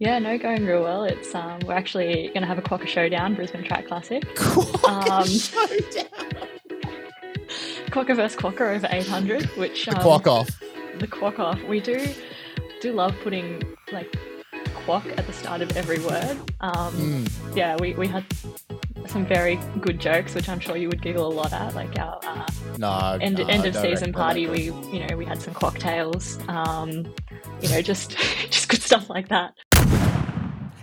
Yeah, no, going real well. It's um, we're actually going to have a Quokka Showdown, Brisbane Track Classic. Quokka Um, Showdown. Quokka versus Quokka over 800, which The um, quack off. the quack off. We do do love putting like quack at the start of every word. Um, Mm. Yeah, we, we had some very good jokes, which I'm sure you would giggle a lot at, like our uh, No. end, no, end of season party. We you know we had some cocktails, um, you know just just good stuff like that.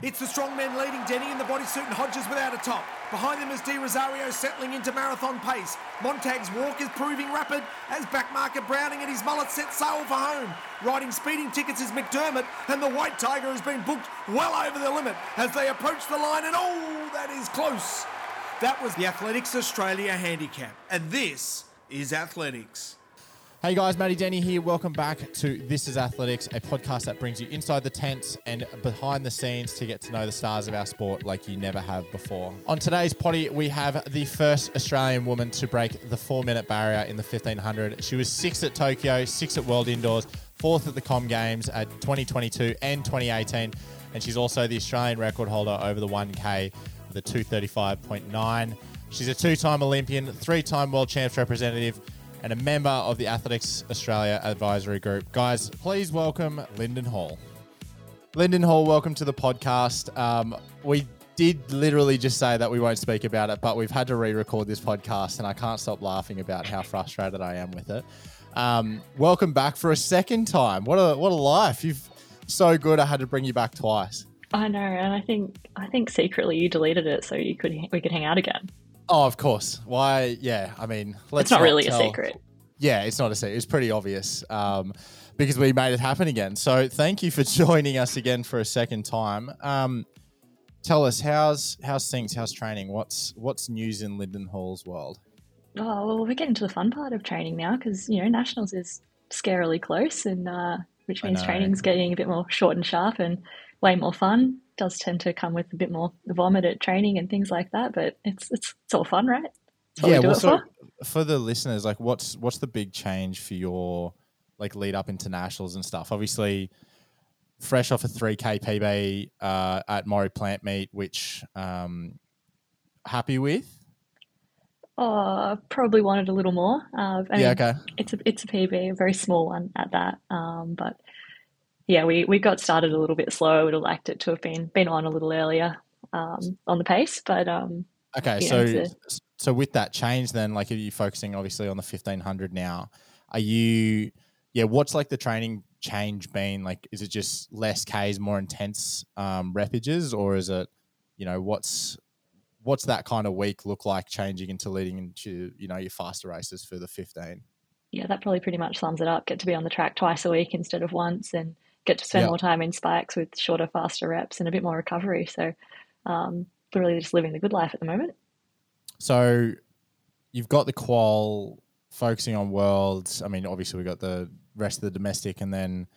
It's the strong men leading Denny in the bodysuit and Hodges without a top. Behind them is Di Rosario settling into marathon pace. Montag's walk is proving rapid as backmarker Browning and his mullet set sail for home. Riding speeding tickets is McDermott and the White Tiger has been booked well over the limit as they approach the line and oh, that is close. That was the Athletics Australia handicap and this is Athletics. Hey guys, Matty Denny here. Welcome back to This is Athletics, a podcast that brings you inside the tents and behind the scenes to get to know the stars of our sport like you never have before. On today's potty, we have the first Australian woman to break the four minute barrier in the 1500. She was sixth at Tokyo, sixth at World Indoors, fourth at the Com Games at 2022 and 2018. And she's also the Australian record holder over the 1K with a 235.9. She's a two time Olympian, three time world champs representative and a member of the Athletics Australia Advisory Group. Guys, please welcome Linden Hall. Linden Hall, welcome to the podcast. Um, we did literally just say that we won't speak about it, but we've had to re-record this podcast, and I can't stop laughing about how frustrated I am with it. Um, welcome back for a second time. What a what a life! You've so good. I had to bring you back twice. I know, and I think I think secretly you deleted it so you could we could hang out again. Oh, of course. Why? Yeah. I mean, let's it's not really tell- a secret. Yeah, it's not a secret. It's pretty obvious um, because we made it happen again. So thank you for joining us again for a second time. Um, tell us how's how's things, how's training? What's what's news in Linden Hall's world? Oh well, we're getting to the fun part of training now because you know nationals is scarily close, and uh, which means know. training's getting a bit more short and sharp and way more fun. Does tend to come with a bit more vomit at training and things like that, but it's it's it's all fun, right? What we well, so for. for the listeners, like, what's what's the big change for your like lead up internationals and stuff? Obviously, fresh off a three k PB uh, at Maurie Plant Meet, which um, happy with. Oh, probably wanted a little more. Uh, I yeah. Okay. it's a it's a PB, a very small one at that. Um, but yeah, we, we got started a little bit slow. Would have liked it to have been been on a little earlier um, on the pace, but um, Okay, Yeah, so it's so with that change, then like, are you focusing obviously on the fifteen hundred now? Are you, yeah? What's like the training change been? Like, is it just less Ks, more intense um, repages, or is it, you know, what's what's that kind of week look like changing into leading into you know your faster races for the fifteen? yeah, that probably pretty much sums it up. Get to be on the track twice a week instead of once, and get to spend Yeah. more time in spikes with shorter, faster reps and a bit more recovery. So, um, really just living the good life at the moment. So you've got the qual focusing on worlds. I mean, obviously we've got the rest of the domestic and then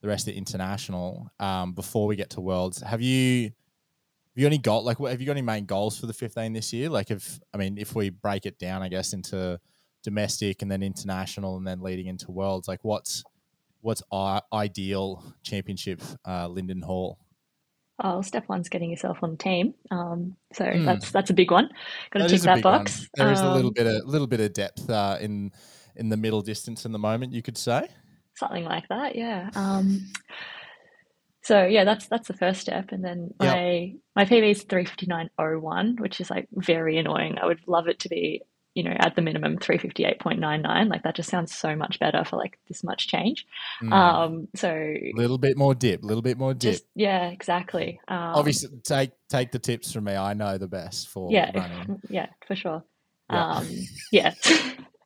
the rest of the international. Um, before we get to worlds, have you have you only got like what have you got any main goals for the fifteen this year? Like, if I mean, if we break it down, I guess into domestic and then international and then leading into worlds, like what's what's our ideal championship, uh, Linden Hall? Oh, step one's getting yourself on the team. Um, so Hmm. that's that's a big one. Got to tick that big one. box. There is a little Um, bit of little bit of depth uh, in in the middle distance in the moment, you could say. something like that yeah um so yeah that's that's the first step and then Yep. my my pb is 359.01 which is like very annoying i would love it to be you know at the minimum 358.99 like that just sounds so much better for like this much change Mm. um so A little bit more dip, a little bit more dip. just yeah exactly um Obviously, take take the tips from me. I know the best for yeah running. yeah for sure Yeah. um yeah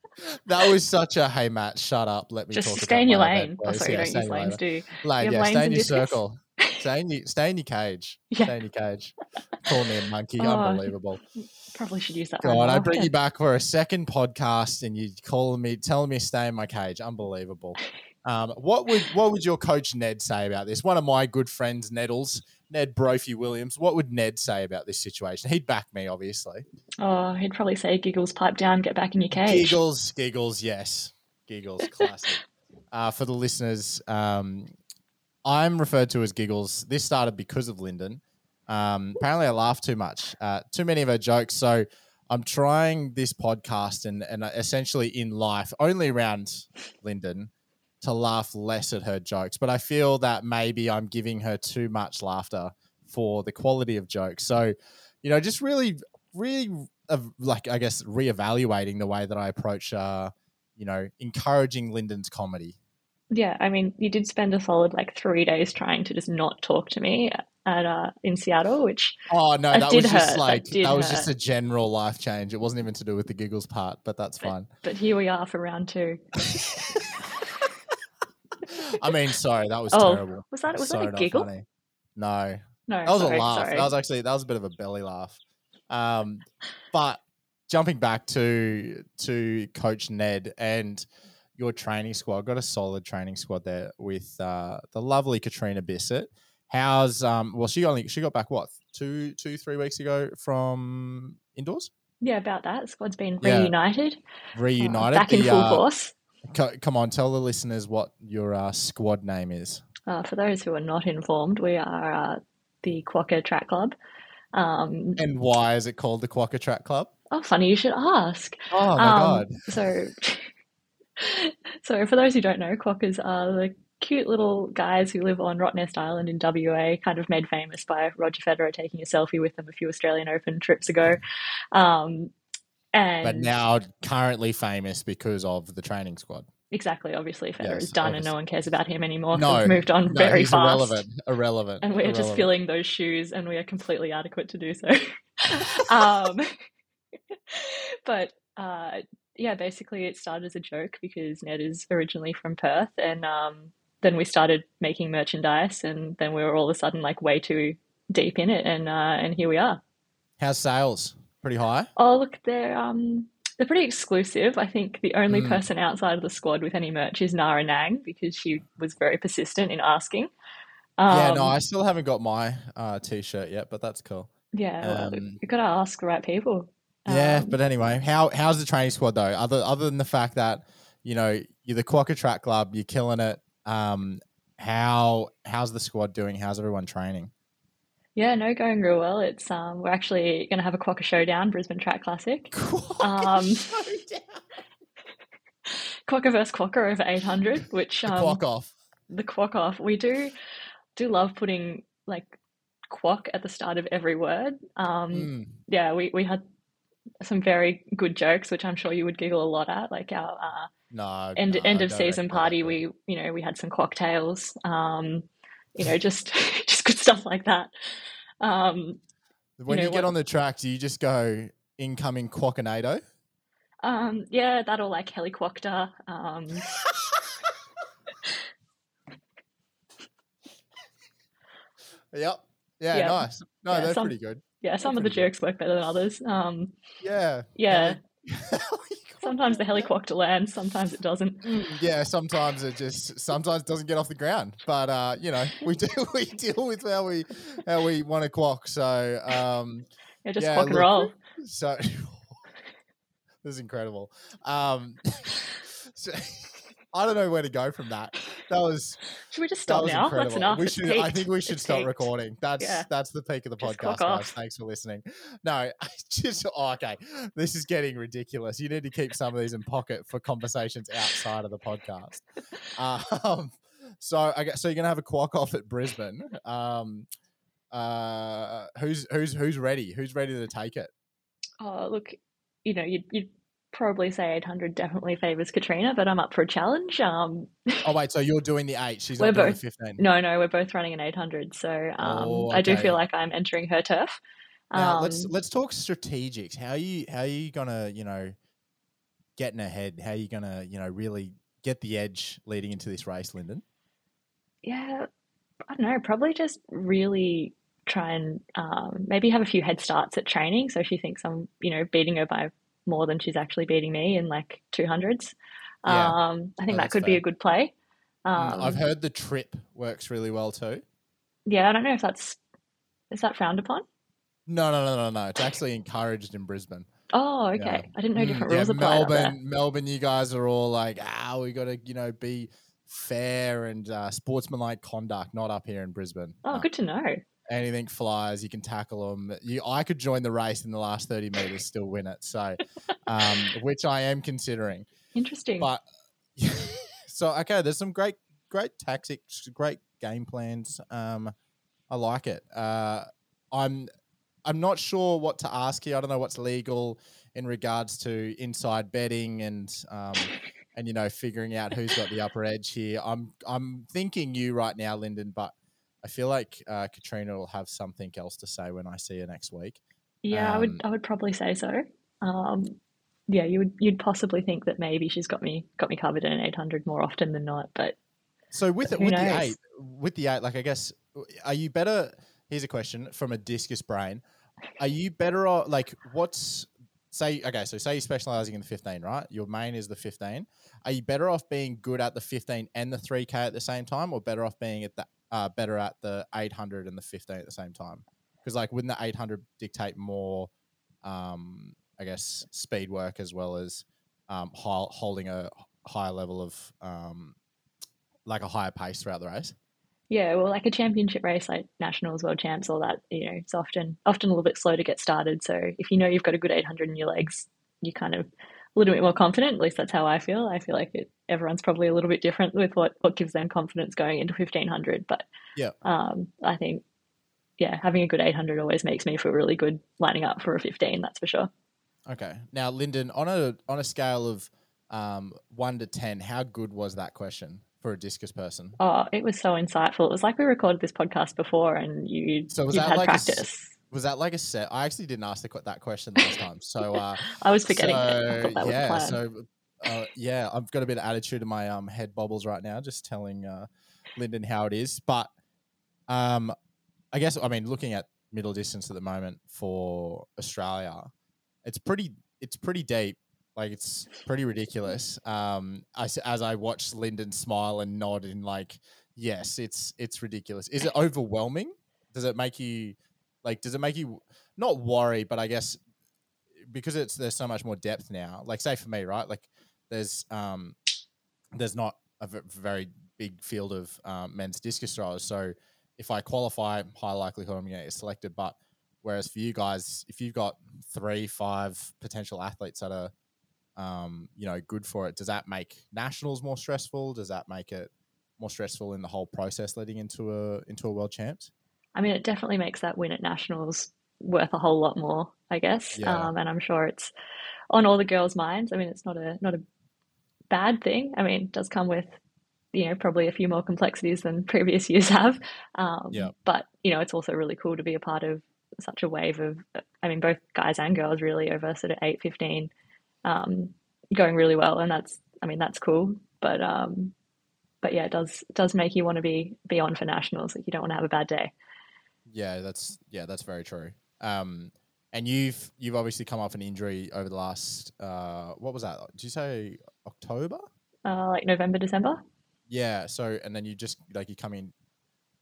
That was such a hey Matt, shut up. Let me just talk stay in your lane oh sorry Yeah, you don't use lanes lane. do Lane, you yeah, stay in your discus? circle. Stay in your, stay in your cage. Yeah. Stay in your cage. Call me a monkey. Oh, Unbelievable. probably should use that God, I bring Yeah. you back for a second podcast and you calling me, telling me stay in my cage. Unbelievable. Um, what would what would your coach Ned say about this? One of my good friends, Neddles, Ned Brophy Williams. What would Ned say about this situation? He'd back me, obviously. Oh, he'd probably say, "Giggles, pipe down, get back in your cage." Giggles, giggles, yes, giggles, classic. uh, for the listeners, um, I'm referred to as Giggles. This started because of Linden. Um, apparently, I laugh too much, uh, too many of her jokes. So I'm trying this podcast and and essentially in life only around Linden to laugh less at her jokes. But I feel that maybe I'm giving her too much laughter for the quality of jokes. So, you know, just really, really, uh, like I guess reevaluating the way that I approach, uh, you know, encouraging Linden's comedy. Yeah, I mean, you did spend a solid like three days trying to just not talk to me at uh, in Seattle, which oh no, that was just hurt. like that, that was hurt. just a general life change. It wasn't even to do with the giggles part, but that's but, fine. But here we are for round two. I mean, sorry, that was oh, terrible. Was that was so that a giggle? Funny. No, no, that was sorry, a laugh. Sorry. That was actually that was a bit of a belly laugh. Um, but jumping back to to Coach Ned and your training squad. Got a solid training squad there with uh, the lovely Catriona Bisset. How's um? Well, she only she got back what two two three weeks ago from indoors. Yeah, about that. Squad's been reunited. Yeah. Reunited. Uh, back in full uh, force. Co- come on, tell the listeners what your uh, squad name is. Uh, for those who are not informed, we are uh, the Quokka Track Club. Um, and why is it called the Quokka Track Club? Oh, funny you should ask. Oh my um, god! So so, for those who don't know, quokkas are the cute little guys who live on Rottnest Island in WA, kind of made famous by Roger Federer taking a selfie with them a few Australian Open trips ago. Um, and but now currently famous because of the training squad. Exactly. Obviously, Federer yes, is done, obviously. and no one cares about him anymore. No, He's moved on no, very fast. Irrelevant. Irrelevant. And we're irrelevant. just filling those shoes, and we are completely adequate to do so. um, but uh, yeah, basically it started as a joke because Ned is originally from Perth, and um, then we started making merchandise, and then we were all of a sudden like way too deep in it, and uh, and here we are. How's sales? Pretty high. Oh, look, they're um they're pretty exclusive. I think the only mm. person outside of the squad with any merch is Nara Nang because she was very persistent in asking. Um, yeah, no, I still haven't got my uh, t-shirt yet, but that's cool. Yeah, um, you've got to ask the right people. Yeah, um, but anyway, how how's the training squad though? Other other than the fact that you know you're the Quokka Track Club, you're killing it. Um, how how's the squad doing? How's everyone training? Yeah, no, going real well. It's um, we're actually going to have a Quokka Showdown, Brisbane Track Classic. Quokka um, Showdown. Quokka versus Quokka over 800, which um, the quack off. The quack off. We do do love putting like quack at the start of every word. Um, mm. Yeah, we, we had some very good jokes, which I'm sure you would giggle a lot at, like our uh, no, end no, end of season party. We you know we had some cocktails, um, you know just good stuff like that. Um, when you, know, you get on the track, do you just go incoming quackinado? Um, yeah, that'll like heliquocta. Um, yep. Yeah, yeah, nice. No, yeah, that's some, pretty good yeah, some of the jokes work better than others. Um, yeah. Yeah. sometimes the helicopter lands, sometimes it doesn't. Mm, yeah, sometimes it just sometimes it doesn't get off the ground. But uh, you know, we do we deal with how we how we want to quack. So um, yeah, just yeah, quack and roll. So this is incredible. Um, so, I don't know where to go from that. That was. Should we just stop now? Incredible. That's enough. We should. I think we should it's stop peaked. recording. That's yeah. that's the peak of the just podcast, guys. Thanks for listening. No, I just oh, okay. This is getting ridiculous. You need to keep some of these in pocket for conversations outside of the podcast. Um, so I guess so. You're gonna have a quack off at Brisbane. Um, uh, who's who's who's ready? Who's ready to take it? Oh, look, you know, you you probably say 800 definitely favors Catriona, but I'm up for a challenge. Um, oh wait, so you're doing the eight? She's we're both, 15. No, no, we're both running an 800. So um, oh, okay. I do feel like I'm entering her turf. Now um, let's let's talk strategics. How are you how are you gonna you know getting ahead? How are you gonna you know really get the edge leading into this race, Linden? Yeah, I don't know. Probably just really try and um, maybe have a few head starts at training. So if she thinks I'm, you know, beating her by more than she's actually beating me in like 200s. Yeah. Um, I think no, that could fair. be a good play. Mm, um, I've heard the trip works really well too. Yeah, I don't know if that's is that frowned upon. No, no, no, no, no. It's actually encouraged in Brisbane. Oh, okay. Yeah. I didn't know mm, different mm, rules yeah, apply. Melbourne, Melbourne, you guys are all like, ah, we got to, you know, be fair and uh, sportsmanlike conduct, not up here in Brisbane. Oh, No. good to know. Anything flies, you can tackle them. You, I could join the race in the last 30 meters, still win it. So, um, which I am considering. Interesting. But so okay, there's some great, great tactics, great game plans. Um, I like it. Uh, I'm, I'm not sure what to ask here. I don't know what's legal in regards to inside betting and, um, and you know, figuring out who's got the upper edge here. I'm, I'm thinking you right now, Linden, but I feel like uh, Catriona will have something else to say when I see her next week. yeah, I um, would I would probably say so. Um, yeah, you would you'd possibly think that maybe she's got me got me covered in an 800 more often than not, but So with But with the eight, with the eight, like I guess, are you better? Here's a question from a discus brain: Are you better off? Like, what's say? Okay, so say you're specializing in the 15, right? Your main is the 15. Are you better off being good at the 15 and the 3K at the same time, or better off being at the uh, better at the 800 and the 15 at the same time? Because like, wouldn't the 800 dictate more? Um, I guess speed work as well as um, hol- holding a higher level of um, like a higher pace throughout the race. yeah, well, like a championship race, like nationals, world champs, all that, you know, it's often often a little bit slow to get started. So if you know you've got a good 800 in your legs, you kind of a little bit more confident. At least that's how I feel. I feel like it, everyone's probably a little bit different with what what gives them confidence going into 1500. But Yeah. um, I think yeah, having a good 800 always makes me feel really good lining up for a 15. That's for sure. Okay. Now, Linden, on a on a scale of um, one to ten, how good was that question for a discus person? Oh, it was so insightful. It was like we recorded this podcast before and you So was that had like practice. Was that like a set? I actually didn't ask the, that question last time. So uh, I was forgetting it. I thought that was yeah, so uh, yeah, I've got a bit of attitude in my um, head bobbles right now, just telling uh, Linden how it is. But um, I guess I mean, looking at middle distance at the moment for Australia, it's pretty it's pretty deep. Like it's pretty ridiculous. Um, as, as I watch Linden smile and nod in like, yes, it's it's ridiculous. Is it overwhelming? Does it make you like? Does it make you not worry, but I guess because it's there's so much more depth now. Like say for me, right? Like there's um there's not a v- very big field of um, men's discus throwers. So if I qualify, high likelihood I'm going to get selected. But whereas for you guys, if you've got three, five potential athletes that are um, you know good for it, does that make nationals more stressful? Does that make it more stressful in the whole process leading into a into a world champs? I mean, it definitely makes that win at nationals worth a whole lot more, I guess. Yeah. Um, and I'm sure it's on all the girls' minds. I mean, it's not a not a bad thing. I mean, it does come with, you know, probably a few more complexities than previous years have. Um, Yeah. But you know, it's also really cool to be a part of such a wave of, I mean, both guys and girls really over sort of eight fifteen, um, going really well, and that's, I mean, that's cool. But um, but yeah, it does does make you want to be be on for nationals. Like you don't want to have a bad day. Yeah, that's yeah, that's very true. Um, and you've you've obviously come off an injury over the last uh, what was that? Did you say October? uh, like November, December. Yeah. So and then you just like you coming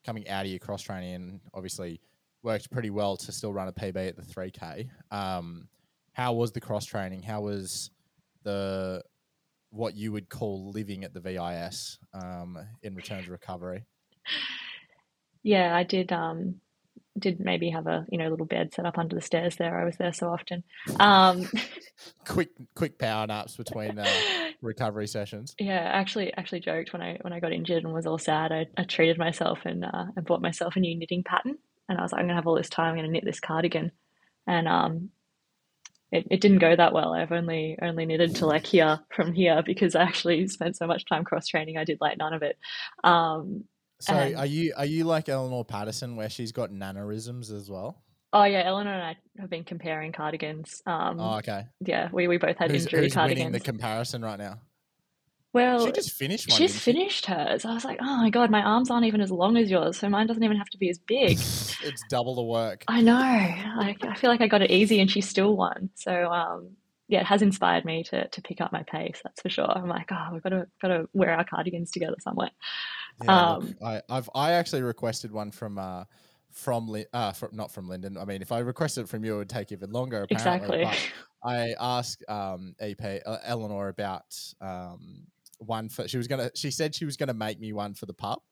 coming out of your cross training and obviously worked pretty well to still run a PB at the three K. Um, how was the cross training? How was the what you would call living at the VIS um, in return to recovery? Yeah, I did. Um, did maybe have a you know little bed set up under the stairs there. I was there so often. Um, Quick quick power naps between uh, recovery sessions. yeah, actually, actually joked when I when I got injured and was all sad. I, I treated myself and uh, and bought myself a new knitting pattern. And I was like, I'm gonna have all this time. I'm gonna knit this cardigan. And um, it, it didn't go that well. I've only only knitted to like here from here because I actually spent so much time cross training. I did like none of it. Um, So And- are you are you like Eleanor Patterson where she's got nanorisms as well? oh yeah, Eleanor and I have been comparing cardigans. Um, Oh, okay. yeah, we, we both had Who's, injury who's winning the comparison right now? well, she just finished one. she's finished hers. I was like, oh my god, my arms aren't even as long as yours, so mine doesn't even have to be as big. It's double the work. I know. Like I feel like I got it easy, and she still won. So um, yeah, it has inspired me to to pick up my pace. That's for sure. I'm like, oh, we've got to got to wear our cardigans together somewhere. Yeah, look, Um, I, I've I actually requested one from uh from uh from, not from Linden. I mean, if I requested it from you, it would take even longer. Apparently. Exactly. I asked um EP uh, Eleanor about um one for. She was gonna. She said she was gonna make me one for the pup.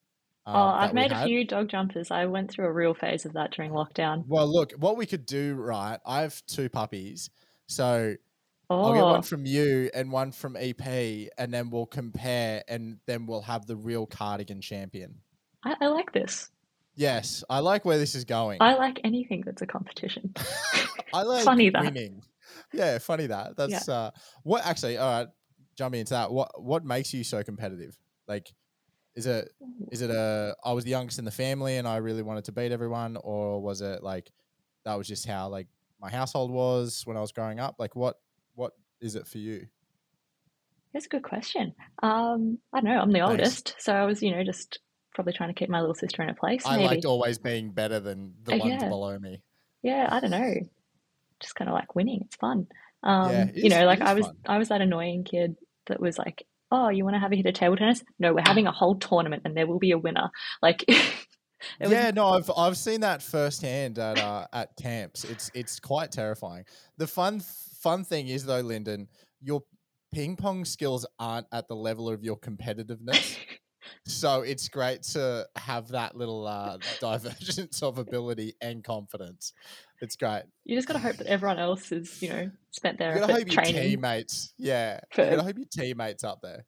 oh, um, I've made a few dog jumpers. I went through a real phase of that during lockdown. Well, look, what we could do, right? I have two puppies, so Oh, I'll get one from you and one from EP, and then we'll compare, and then we'll have the real cardigan champion. I, I like this. Yes, I like where this is going. I like anything that's a competition. I like Funny that. winning. Yeah, funny that. That's uh what actually all right, jumping into that. What what makes you so competitive? Like is it is it a I was the youngest in the family and I really wanted to beat everyone or was it like that was just how like my household was when I was growing up? Like what is it for you? That's a good question. Um, I don't know. I'm the Thanks. oldest, so I was, you know, just probably trying to keep my little sister in her place. I Maybe. liked always being better than the Uh, ones yeah. below me. Yeah, I don't know. Just kind of like winning. It's fun. Um, Yeah, it you know, like I was, fun. I was that annoying kid that was like, "Oh, you want to have a hit of table tennis? No, we're having a whole tournament, and there will be a winner." Like, it was yeah, no, I've I've seen that firsthand at uh, at camps. It's it's quite terrifying. The fun fun thing is though, Linden, your ping pong skills aren't at the level of your competitiveness. so it's great to have that little uh, divergence of ability and confidence. It's great. you just got to hope that everyone else is, you know, spent their You gotta hope your training. teammates, yeah, for- you gotta hope your teammates up there.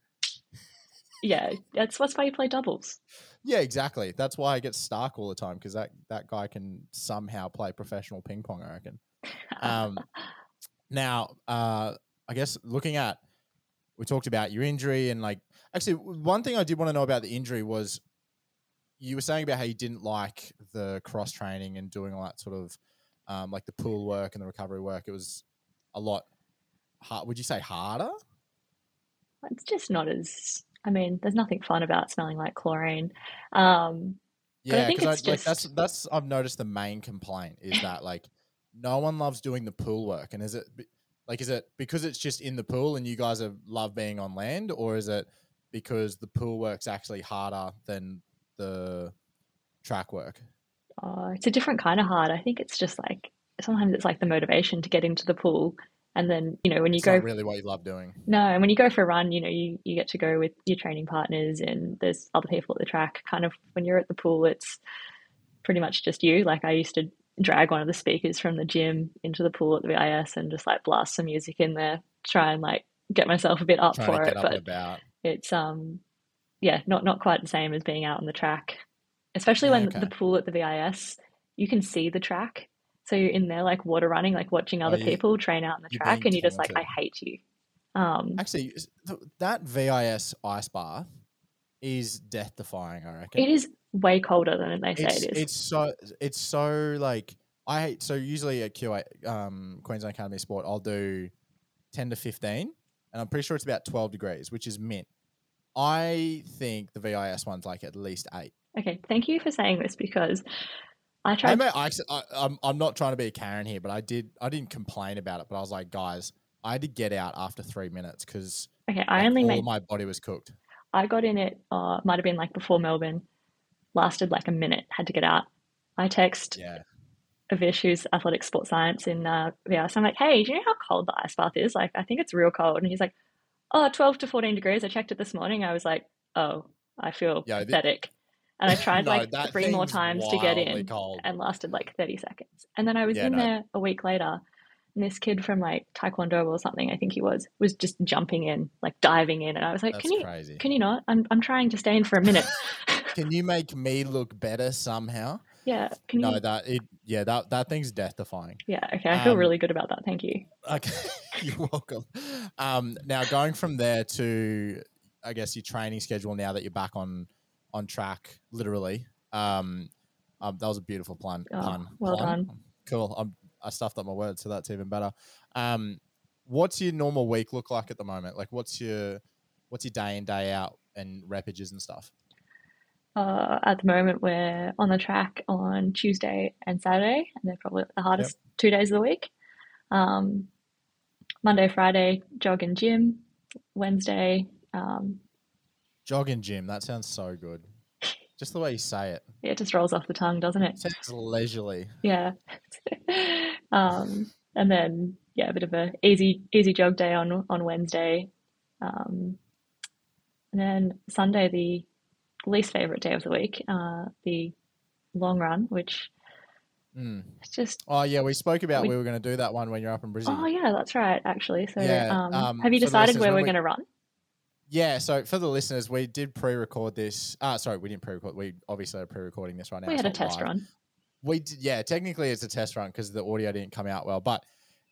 Yeah, that's that's why you play doubles. Yeah, exactly. That's why I get Starc all the time because that that guy can somehow play professional ping pong. I reckon. Um, now, uh, I guess looking at, we talked about your injury and like, actually, one thing I did want to know about the injury was you were saying about how you didn't like the cross training and doing all that sort of, um, like the pool work and the recovery work. It was a lot hard. Would you say harder? It's just not as. I mean, there's nothing fun about smelling like chlorine. Um, But I Yeah, think because like that's that's I've noticed the main complaint is that like no one loves doing the pool work, and is it like is it because it's just in the pool and you guys are, love being on land, or is it because the pool work's actually harder than the track work? uh, it's a different kind of hard. I think it's just like sometimes it's like the motivation to get into the pool, and then you know when you It's go really what you love doing. No, and when you go for a run, you know, you, you get to go with your training partners and there's other people at the track. Kind of when you're at the pool, it's pretty much just you. Like I used to drag one of the speakers from the gym into the pool at the VIS and just like blast some music in there, try and like get myself a bit up for it. up But it's um yeah, not not quite the same as being out on the track. Especially Yeah, when okay. the pool at the VIS, you can see the track. So you're in there like water running, like watching other Oh, people train out on the track and you're just like, I hate you. Um Actually, that VIS ice bath is death defying. I reckon It is way colder than they say it's, it is. it's so it's so like I hate so usually at QA um, Queensland Academy of Sport I'll do ten to fifteen and I'm pretty sure it's about twelve degrees, which is mint. I think the VIS one's like at least eight. Okay, thank you for saying this because I tried. may, I, I, I'm I'm not trying to be a Karen here, but I did I didn't complain about it, but I was like, guys, I had to get out after three minutes because Okay, I only all made. my body was cooked. I got in it. Uh, might have been like before Melbourne. Lasted like a minute. Had to get out. I text Yeah, Avish, who's athletic sports science in uh, VIS. I'm like, hey, do you know how cold the ice bath is? Like, I think it's real cold. And he's like, oh, 12 to 14 degrees. I checked it this morning. I was like, oh, I feel Yeah, the- pathetic. And I tried No, like three more times to get in. cold. and lasted like 30 seconds. And then I was Yeah, in no. there a week later, and this kid from like Taekwondo or something, I think he was, was just jumping in, like diving in. And I was like, That's can you, crazy. can you not? I'm, I'm trying to stay in for a minute. Can you make me look better somehow? yeah. Can you? No, that it yeah that that thing's death defying. yeah. Okay. I feel Um, really good about that. Thank you. Okay, you're welcome. Um, now going from there to, I guess your training schedule now that you're back on on track, literally. Um, um that was a beautiful pun. Oh, pun well pun. done. Cool. I'm, I stuffed up my words, so that's even better. Um, what's your normal week look like at the moment? Like, what's your what's your day in day out and repages and stuff? Uh, at the moment, we're on the track on Tuesday and Saturday, and they're probably the hardest two days of the week. Um, Monday, Friday, jog and gym. Wednesday, um, Jog and gym. That sounds so good. Just the way you say it. yeah, it just rolls off the tongue, doesn't it? Sounds leisurely. Yeah. um, and then yeah, a bit of a easy easy jog day on on Wednesday. Um, and then Sunday, the least favorite day of the week, uh, the long run, which Mm. it's just Oh yeah, we spoke about we, We- were going to do that one when you're up in Brisbane. oh yeah, that's right actually. So Yeah, um, um, have you decided where we're we- going to run? Yeah, so for the listeners, we did pre-record this. Uh, sorry, we didn't pre-record. We obviously are pre-recording this right now. we had a test live. run. We did, yeah, technically it's a test run because the audio didn't come out well. But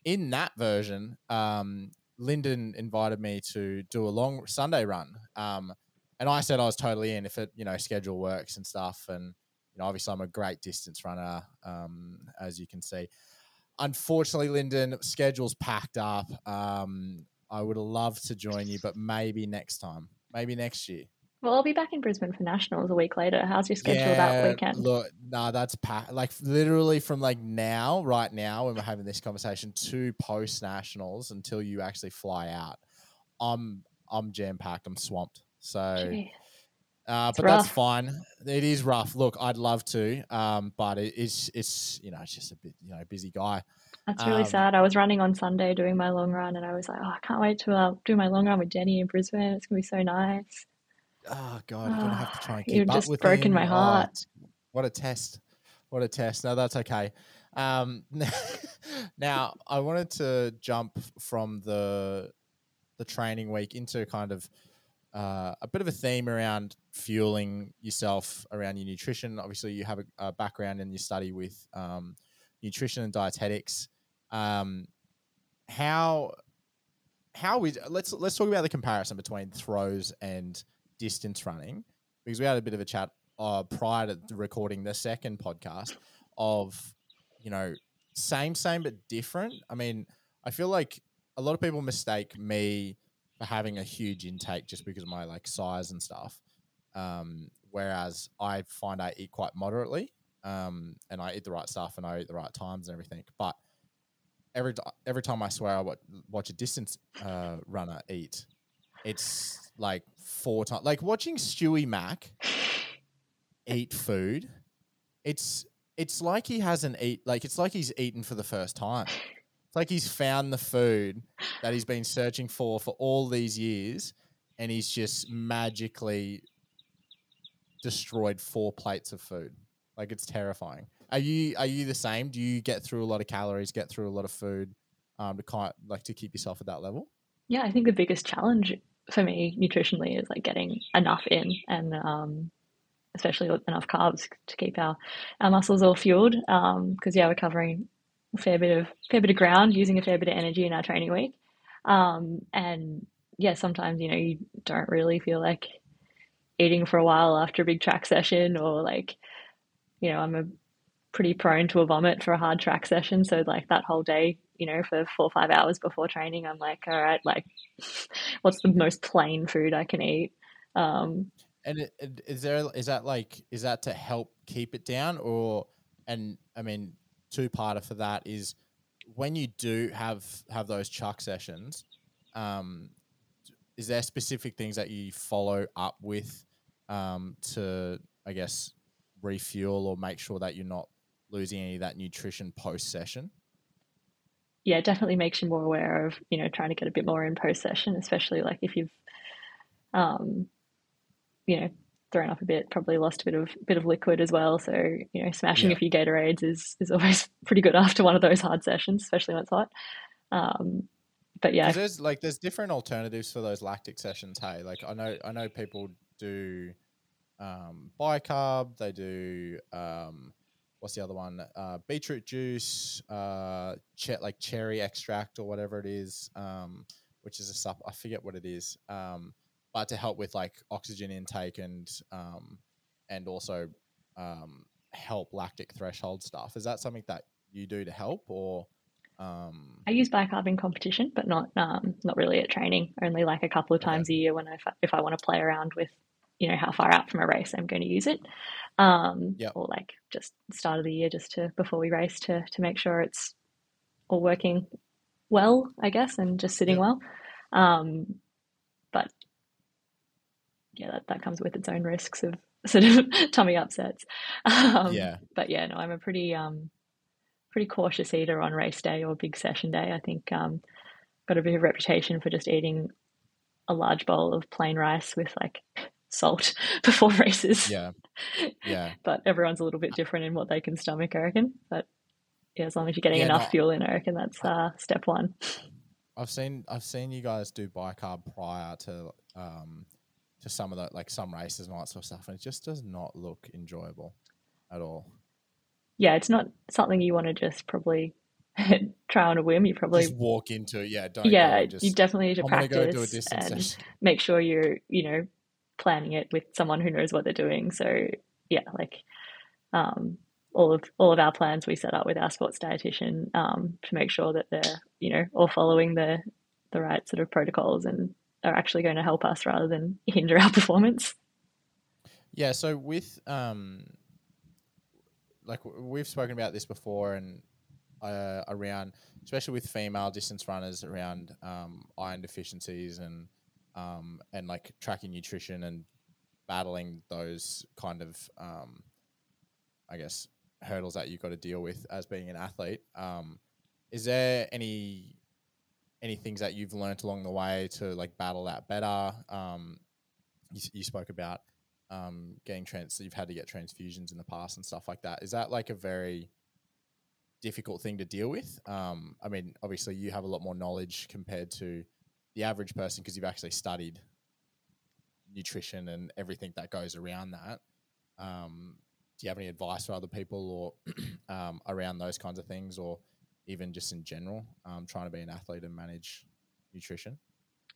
in that version, um, Linden invited me to do a long Sunday run, um, and I said I was totally in if it, you know, schedule works and stuff. And you know, obviously I'm a great distance runner, um, as you can see. Unfortunately, Linden, schedule's packed up. Um, I would love to join you, but maybe next time, maybe next year. Well, I'll be back in Brisbane for nationals a week later. How's your schedule that weekend? Look, no, that's pa- like literally from like now, right now, when we're having this conversation to post nationals until you actually fly out. I'm I'm jam packed. I'm swamped. So, uh, It's but that's fine. It is rough. Look, I'd love to, um, but it is it's you know it's just a bit you know busy guy. That's really Um, sad. I was running on Sunday doing my long run, and I was like, oh, I can't wait to uh, do my long run with Jenny in Brisbane. It's gonna be so nice. Oh god, I'm gonna have to try and keep You've up just with broken him. my Oh, heart. it's- what a test! What a test! No, that's okay. Um, now I wanted to jump from the the training week into kind of uh, a bit of a theme around fueling yourself around your nutrition. Obviously, you have a, a background in your study with um, nutrition and dietetics. Um, how how is let's let's talk about the comparison between throws and distance running because we had a bit of a chat uh, prior to recording the second podcast of you know same same but different. I mean, I feel like a lot of people mistake me for having a huge intake just because of my like size and stuff. Um, whereas I find I eat quite moderately, um, and I eat the right stuff and I eat the right times and everything. But every every time I swear I watch, watch a distance uh, runner eat, it's like four times. Like watching Stewie Mac eat food, it's it's like he hasn't eat like it's like he's eaten for the first time. It's like he's found the food that he's been searching for for all these years, and he's just magically destroyed four plates of food. Like it's terrifying. Are you are you the same? Do you get through a lot of calories, get through a lot of food, um, to kind like to keep yourself at that level? Yeah, I think the biggest challenge for me nutritionally is like getting enough in and um, especially enough carbs to keep our, our muscles all fueled. Because yeah, we're covering a fair bit of fair bit of ground, using a fair bit of energy in our training week. Um, and yeah, sometimes you know you don't really feel like eating for a while after a big track session, or like you know I'm a pretty prone to a vomit for a hard track session. So like that whole day, you know, for four or five hours before training, I'm like, all right, like what's the most plain food I can eat? Um, And is there is that like is that to help keep it down or and I mean two parter for that is when you do have have those chuck sessions, um, is there specific things that you follow up with um, to I guess refuel or make sure that you're not losing any of that nutrition post session? yeah, it definitely makes you more aware of, you know, trying to get a bit more in post session, especially like if you've, um, you know, thrown up a bit, probably lost a bit of bit of liquid as well. So, you know, smashing Yeah. a few Gatorades is is always pretty good after one of those hard sessions, especially when it's hot. Um, but yeah, there's like there's different alternatives for those lactic sessions. Hey, like I know I know people do um, bicarb. They do um, what's the other one? Uh, beetroot juice, uh, che- like cherry extract or whatever it is, um, which is a sup. I forget what it is. Um, but to help with like oxygen intake and um, and also um, help lactic threshold stuff. Is that something that you do to help or? Um, I use bicarb in competition, but not um, not really at training. Only like a couple of Okay. times a year when I, if I want to play around with, you know, how far out from a race I'm going to use it, um, Yep. or like just start of the year, just to before we race to to make sure it's all working well, I guess, and just sitting Yep. well. Um, yeah, that, that comes with its own risks of sort of tummy upsets. Um, yeah. but yeah, no, I'm a pretty um pretty cautious eater on race day or big session day. I think um got a bit of reputation for just eating a large bowl of plain rice with like salt before races. Yeah. Yeah. but everyone's a little bit different in what they can stomach, I reckon. But yeah, as long as you're getting Yeah, enough no. fuel in, I reckon that's uh, step one. I've seen I've seen you guys do bicarb prior to um to some of the like some races and all that sort of stuff, and it just does not look enjoyable at all. Yeah, it's not something you want to just probably try on a whim. You probably just walk into it, yeah. Don't yeah, just, you definitely need to I'm practice go do a distance and session. make sure you're you know planning it with someone who knows what they're doing. So yeah, like um, all of all of our plans we set up with our sports dietitian um, to make sure that they're you know all following the the right sort of protocols and are actually going to help us rather than hinder our performance. Yeah, so with um, like we've spoken about this before, and uh, around especially with female distance runners around um, iron deficiencies and um, and like tracking nutrition and battling those kind of um, I guess hurdles that you've got to deal with as being an athlete. Um, is there any any things that you've learnt along the way to like battle that better? Um, you, you spoke about um, getting trans, you've had to get transfusions in the past and stuff like that. Is that like a very difficult thing to deal with? Um, I mean, obviously you have a lot more knowledge compared to the average person because you've actually studied nutrition and everything that goes around that. Um, do you have any advice for other people or um, around those kinds of things, or even just in general, um, trying to be an athlete and manage nutrition?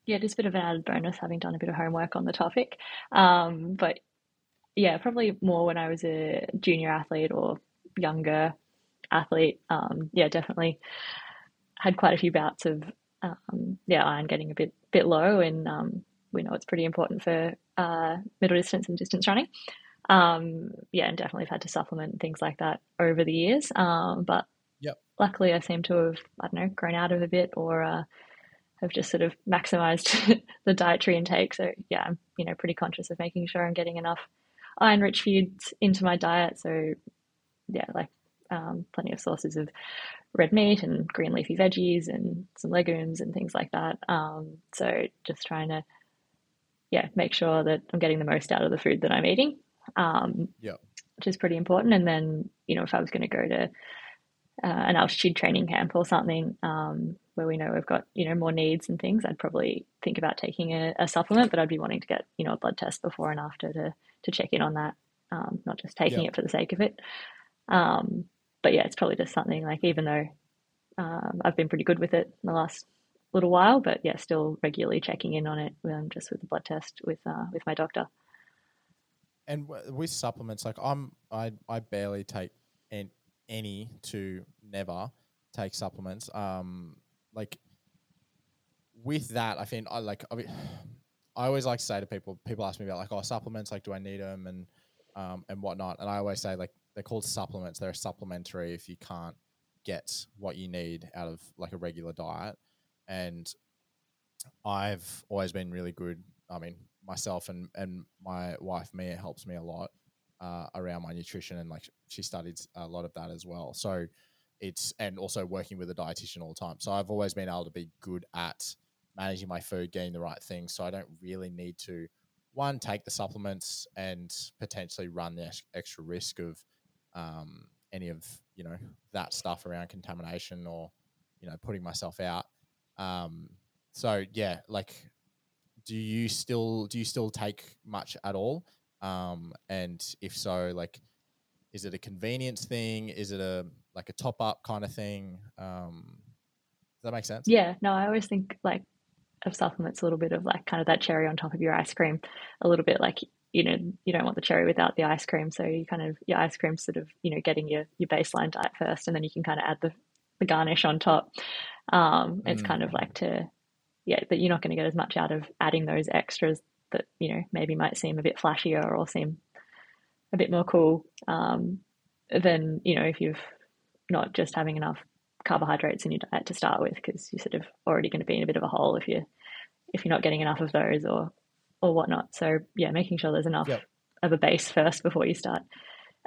Yeah, just a bit of an added bonus having done a bit of homework on the topic. Um, but yeah, probably more when I was a junior athlete or younger athlete. Um, yeah, definitely had quite a few bouts of um, yeah iron getting a bit bit low, and um, we know it's pretty important for uh, middle distance and distance running. Um, yeah, and definitely have had to supplement things like that over the years. Um, but Yep. luckily, I seem to have I don't know grown out of a bit or uh, have just sort of maximized the dietary intake. So yeah, I'm you know pretty conscious of making sure I'm getting enough iron-rich foods into my diet. So yeah, like um, plenty of sources of red meat and green leafy veggies and some legumes and things like that. Um, so just trying to yeah make sure that I'm getting the most out of the food that I'm eating. Um, Yep. Which is pretty important. And then you know if I was going to go to uh, an altitude training camp or something um, where we know we've got you know more needs and things, I'd probably think about taking a, a supplement, but I'd be wanting to get you know a blood test before and after to to check in on that, um, not just taking Yeah. it for the sake of it. Um, but yeah, it's probably just something like even though um, I've been pretty good with it in the last little while, but yeah, still regularly checking in on it, um, just with the blood test with uh, with my doctor. and with supplements, like I'm, I, I barely take any to never take supplements. Um, like with that, I think I like. I, always like to say to people, people ask me about like, oh, supplements, like, do I need them and um, and whatnot, and I always say like they're called supplements. They're supplementary if you can't get what you need out of like a regular diet, and I've always been really good. I mean, myself and and my wife Mia helps me a lot uh, around my nutrition, and like she studied a lot of that as well. So it's and also working with a dietitian all the time. So I've always been able to be good at managing my food, getting the right things. So I don't really need to one take the supplements and potentially run the extra risk of um, any of you know that stuff around contamination or you know putting myself out. Um, so yeah, like, do you still do you still take much at all? Um, and if so, like, is it a convenience thing? Is it a like a top up kind of thing? Um, does that make sense? Yeah, no, I always think like of supplements a little bit of like kind of that cherry on top of your ice cream, a little bit like you know you don't want the cherry without the ice cream, so you kind of your ice cream sort of you know getting your your baseline diet first, and then you can kind of add the the garnish on top. Um, it's kind of like to yeah that you're not going to get as much out of adding those extras that you know maybe might seem a bit flashier or seem a bit more cool um, than you know if you've not just having enough carbohydrates in your diet to start with because you're sort of already going to be in a bit of a hole if you if you're not getting enough of those or or whatnot. So yeah, making sure there's enough Yep. of a base first before you start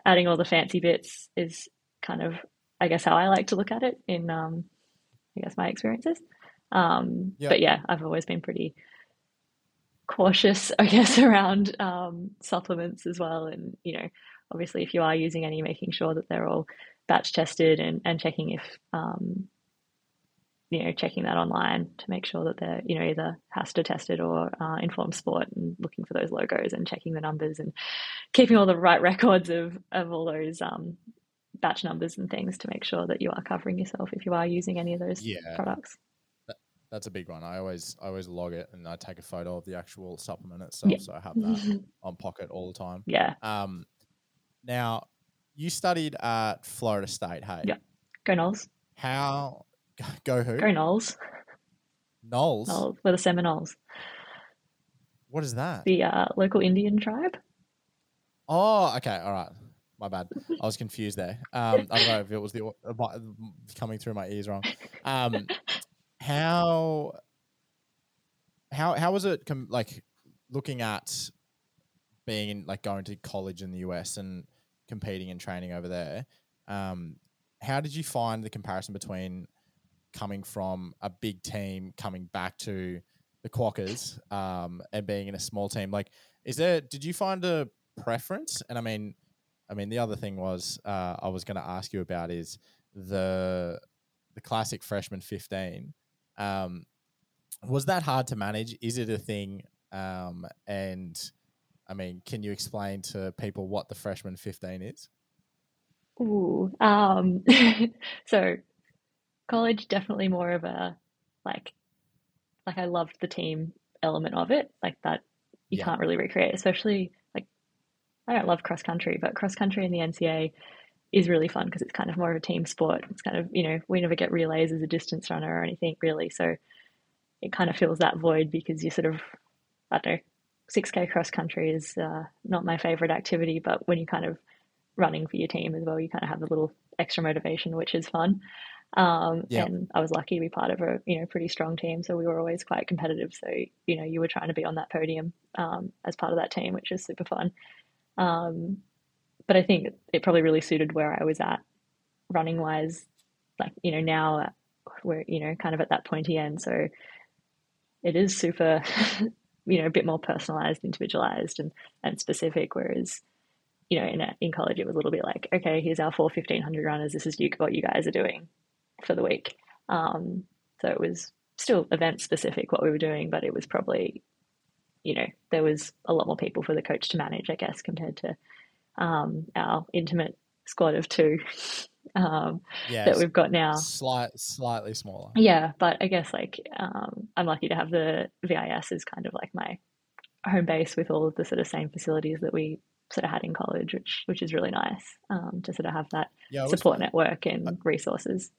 adding all the fancy bits is kind of I guess how I like to look at it in um I guess my experiences. Um Yep. but yeah, I've always been pretty cautious, I guess, around um, supplements as well. And, you know, obviously, if you are using any, making sure that they're all batch tested and, and checking if, um, you know, checking that online to make sure that they're, you know, either HASTA tested or uh, Informed Sport and looking for those logos and checking the numbers and keeping all the right records of, of all those um, batch numbers and things to make sure that you are covering yourself if you are using any of those Yeah. products. That's a big one. I always I always log it and I take a photo of the actual supplement itself, Yeah. so I have that on pocket all the time. Yeah. Um, now you studied at Florida State, hey? Yeah. Go Noles. How go who? Go Noles. Noles. Noles. We're the Seminoles, What is that? the uh, local Indian tribe. Oh, okay, all right. My bad. I was confused there. Um, I don't know if it was the uh, coming through my ears wrong. Um, how how how was it com- like looking at being in like going to college in the US and competing and training over there? Um, how did you find the comparison between coming from a big team coming back to the Quackers um, and being in a small team? Like, is there? Did you find a preference? And I mean, I mean, the other thing was uh, I was going to ask you about is the the classic freshman fifteen. Um, was that hard to manage? Is it a thing? Um, and I mean, can you explain to people what the freshman fifteen is? Ooh. Um, so college definitely more of a like like I loved the team element of it. Like that you Yeah. can't really recreate, especially like I don't love cross country, but cross country in the NCAA is really fun because it's kind of more of a team sport. It's kind of, you know, we never get relays as a distance runner or anything really. So it kind of fills that void because you sort of, I don't know, 6K cross country is uh, not my favorite activity, but when you're kind of running for your team as well, you kind of have a little extra motivation, which is fun. Um, Yeah. And I was lucky to be part of a you know pretty strong team, so we were always quite competitive. So you know you were trying to be on that podium um, as part of that team, which is super fun. Um, but I think it probably really suited where I was at running wise. Like you know now we're you know kind of at that pointy end, so it is super you know a bit more personalized, individualized, and and specific. Whereas you know in a, in college it was a little bit like okay, here's our four fifteen hundred runners. This is you, what you guys are doing for the week. Um, so it was still event specific what we were doing, but it was probably, you know, there was a lot more people for the coach to manage, I guess, compared to um, our intimate squad of two um, Yeah, that we've got now. slight, slightly smaller. Yeah, but I guess like um, I'm lucky to have the VIS as kind of like my home base with all of the sort of same facilities that we sort of had in college, which which is really nice um, to sort of have that Yeah, I support network and resources.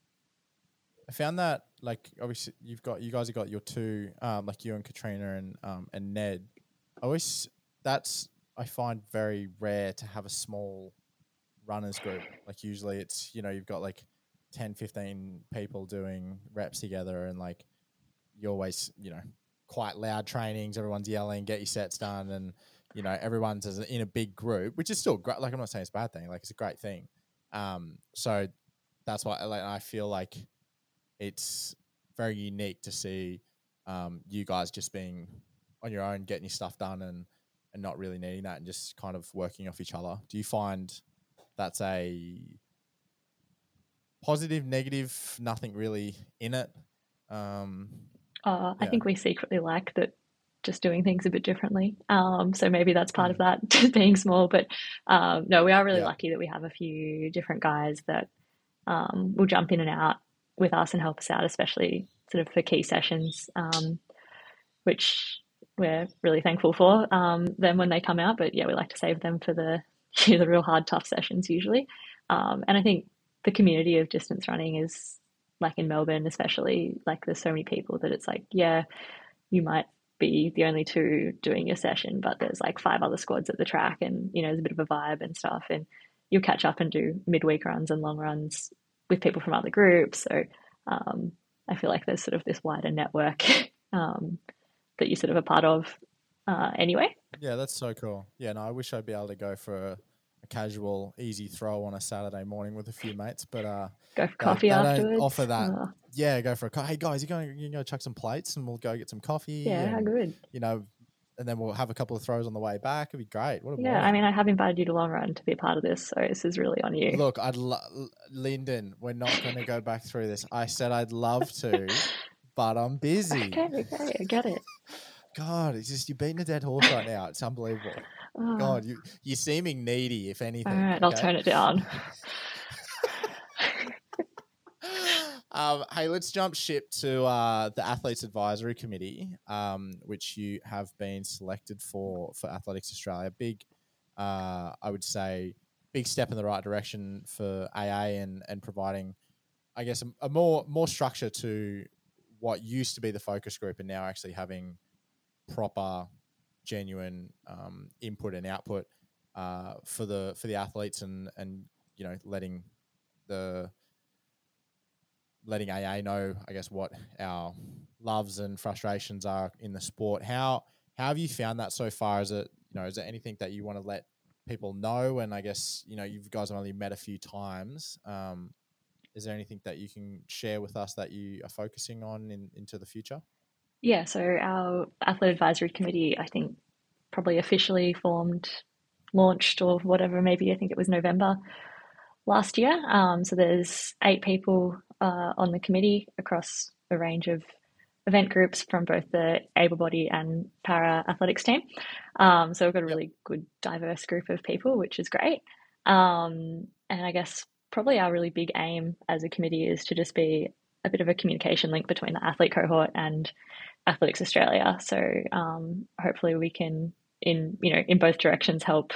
I found that like obviously you've got you guys have got your two um, like you and Catriona and um, and Ned. I always that's I find very rare to have a small runners group. Like usually it's you know you've got like 10, 15 people doing reps together and like you always you know quite loud trainings. Everyone's yelling, get your sets done, and you know everyone's in a big group, which is still great. Like I'm not saying it's a bad thing. Like it's a great thing. Um, so that's why like I feel like it's very unique to see um, you guys just being on your own, getting your stuff done, and and not really needing that, and just kind of working off each other. Do you find that's a positive, negative, nothing really in it? Um, Uh, I think we secretly like that just doing things a bit differently. Um, so maybe that's part of that, being small. But um, no, we are really Yeah. lucky that we have a few different guys that um, will jump in and out with us and help us out, especially sort of for key sessions, um, which we're really thankful for um, them when they come out. But yeah, we like to save them for the the real hard, tough sessions usually. Um, and I think the community of distance running is like in Melbourne, especially, like there's so many people that it's like, yeah, you might be the only two doing your session, but there's like five other squads at the track, and you know, there's a bit of a vibe and stuff, and you'll catch up and do midweek runs and long runs with people from other groups. So um, I feel like there's sort of this wider network um, that you're sort of a part of uh, anyway. yeah, that's so cool. Yeah, no, I wish I'd be able to go for a, a casual, easy throw on a Saturday morning with a few mates, but uh, Go for They- coffee they don't afterwards. offer that. Uh, yeah, go for a co- hey guys, you going you go chuck some plates and we'll go get some coffee. yeah, how good. you know, and then we'll have a couple of throws on the way back. It'd be great. What a Yeah, I mean, I have invited you to Long Run to be a part of this, so this is really on you. Look, I'd lo- Linden. We're not going to go back through this. I said I'd love to, but I'm busy. Okay, okay, I get it. God, it's just you're beating a dead horse right now. It's unbelievable. Oh, God, you you're seeming needy, if anything. all right, I'll turn it down. um, hey, let's jump ship to uh, the Athletes Advisory Committee, um, which you have been selected for for Athletics Australia. Big, uh, I would say, big step in the right direction for AA and and providing, I guess, a, a more more structure to what used to be the focus group and now actually having proper, genuine um, input and output uh, for the for the athletes and and you know letting the letting AA know, I guess, what our loves and frustrations are in the sport. How how have you found that so far? Is it you know is there anything that you want to let people know? And I guess you know you guys have only met a few times. Um, is there anything that you can share with us that you are focusing on in, into the future? Yeah, so our athlete advisory committee, I think, probably officially formed, launched, or whatever. Maybe I think it was November last year. Um, so there's eight people uh, on the committee across a range of event groups from both the able body and para athletics team. Um, so we've got a really good diverse group of people, which is great. Um, and I guess probably our really big aim as a committee is to just be a bit of a communication link between the athlete cohort and Athletics Australia. So um, hopefully we can, in you know, in both directions, help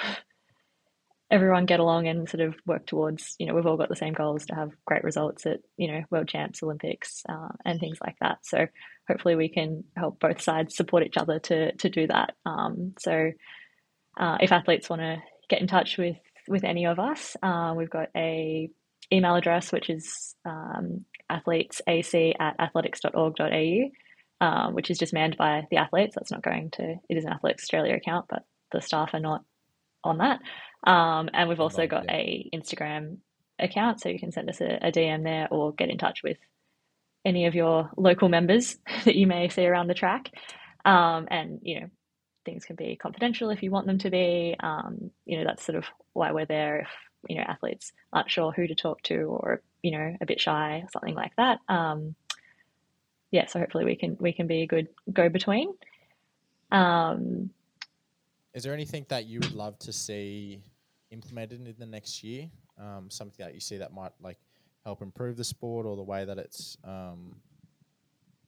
everyone get along and sort of work towards. You know, we've all got the same goals to have great results at you know World Champs, Olympics, uh, and things like that. So hopefully we can help both sides support each other to to do that. Um, so uh, if athletes want to get in touch with with any of us, uh, we've got a email address which is um, athletesac at athletics.org.au um, which is just manned by the athletes. That's not going to, it is an Athletics Australia account, but the staff are not on that. Um, and we've also got a Instagram account, so you can send us a, a DM there or get in touch with any of your local members that you may see around the track. Um, and, you know, things can be confidential if you want them to be. Um, you know, that's sort of why we're there if, you know, athletes aren't sure who to talk to or, you know, a bit shy, or something like that. Um, yeah, so hopefully we can we can be a good go between. Um, Is there anything that you would love to see implemented in the next year? Um, something that you see that might like help improve the sport or the way that it's um,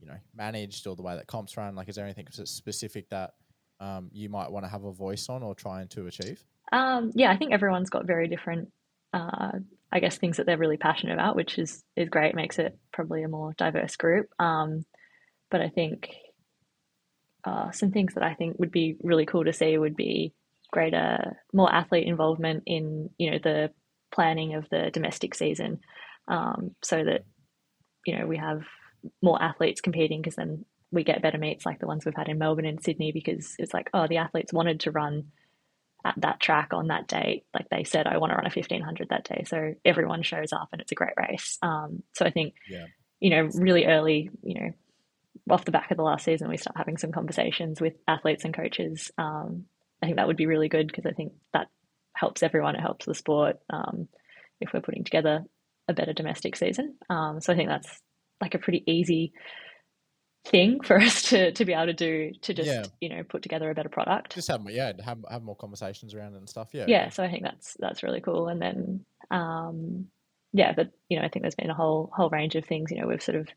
you know managed or the way that comps run? Like, is there anything specific that um, you might want to have a voice on or trying to achieve? um, yeah, I think everyone's got very different, uh, I guess, things that they're really passionate about, which is is great. Makes it probably a more diverse group. Um, but I think uh, some things that I think would be really cool to see would be greater, more athlete involvement in you know the planning of the domestic season, um, so that you know we have more athletes competing because then we get better meets like the ones we've had in Melbourne and Sydney because it's like oh the athletes wanted to run at that track on that date. Like they said I want to run a 1500 that day. So everyone shows up and it's a great race. Um, so I think Yeah. you know really early you know off the back of the last season we start having some conversations with athletes and coaches. Um, I think that would be really good because I think that helps everyone. It helps the sport um, if we're putting together a better domestic season. Um, so I think that's like a pretty easy thing for us to to be able to do to just Yeah. you know put together a better product Just have more, yeah, have have more conversations around it and stuff. Yeah, yeah so i think that's that's really cool and then um yeah but you know i think there's been a whole whole range of things you know we've sort of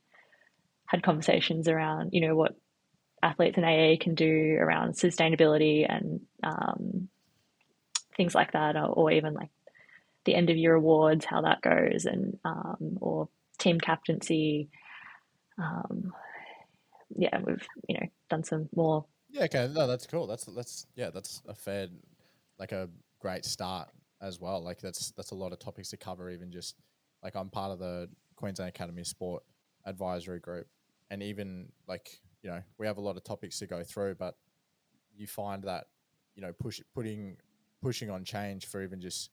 had conversations around you know what athletes and aa can do around sustainability and um things like that or, or even like the end of year awards how that goes and um or team captaincy um yeah we've you know done some more Yeah, okay, no, that's cool. That's that's yeah, that's a fair, like a great start as well. Like that's that's a lot of topics to cover. Even just like I'm part of the Queensland Academy of Sport advisory group, and even like you know we have a lot of topics to go through, but you find that you know push putting pushing on change for even just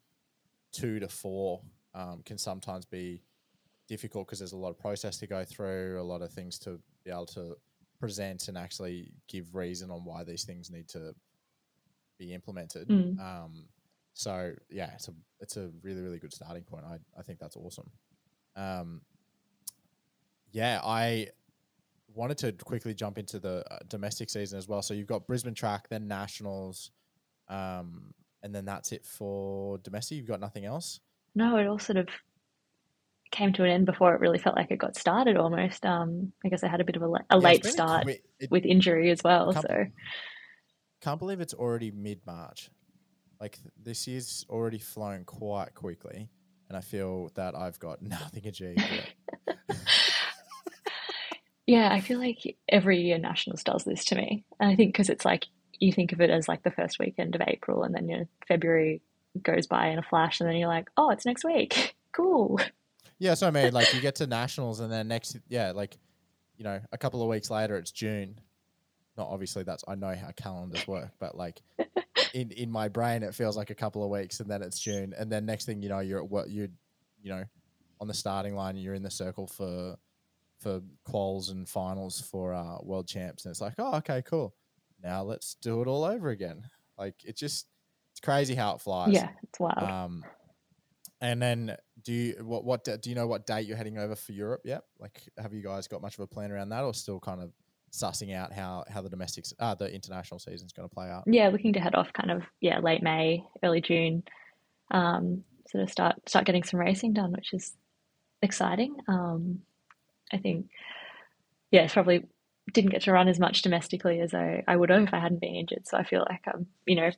two to four um, can sometimes be difficult because there's a lot of process to go through, a lot of things to be able to present and actually give reason on why these things need to be implemented. Mm. Um, so yeah, it's a it's a really really good starting point. I I think that's awesome. Um, yeah, I wanted to quickly jump into the uh, domestic season as well. So you've got Brisbane track, then nationals, um, and then that's it for domestic. You've got nothing else. No, it all sort of came to an end before it really felt like it got started almost. Um, I guess I had a bit of a, a Yeah, late start it- with injury as well. Can't- So Can't believe it's already mid March. Like this year's already flown quite quickly, and I feel that I've got nothing achieved yeah, I feel like every year Nationals does this to me. And I think because it's like you think of it as like the first weekend of April and then you know, February goes by in a flash and then you're like, oh, it's next week. Cool. Yeah, so I mean, like you get to nationals, and then next, yeah, like you know, a couple of weeks later, it's June. Not obviously that's I know how calendars work, but like in in my brain, it feels like a couple of weeks, and then it's June, and then next thing you know, you're at what you you know on the starting line, you're in the circle for for quals and finals for uh, world champs, and it's like, oh, okay, cool. Now let's do it all over again. Like it just it's crazy how it flies. Yeah, it's wild. Um, and then do you what what do you know what date you're heading over for Europe yet? Like, have you guys got much of a plan around that, or still kind of sussing out how how the domestics uh the international season's going to play out? yeah, looking to head off kind of yeah, late May, early June. Um, sort of start start getting some racing done, which is exciting. Um, I think yeah, it's probably didn't get to run as much domestically as I, I would have if I hadn't been injured. So I feel like I'm, you know,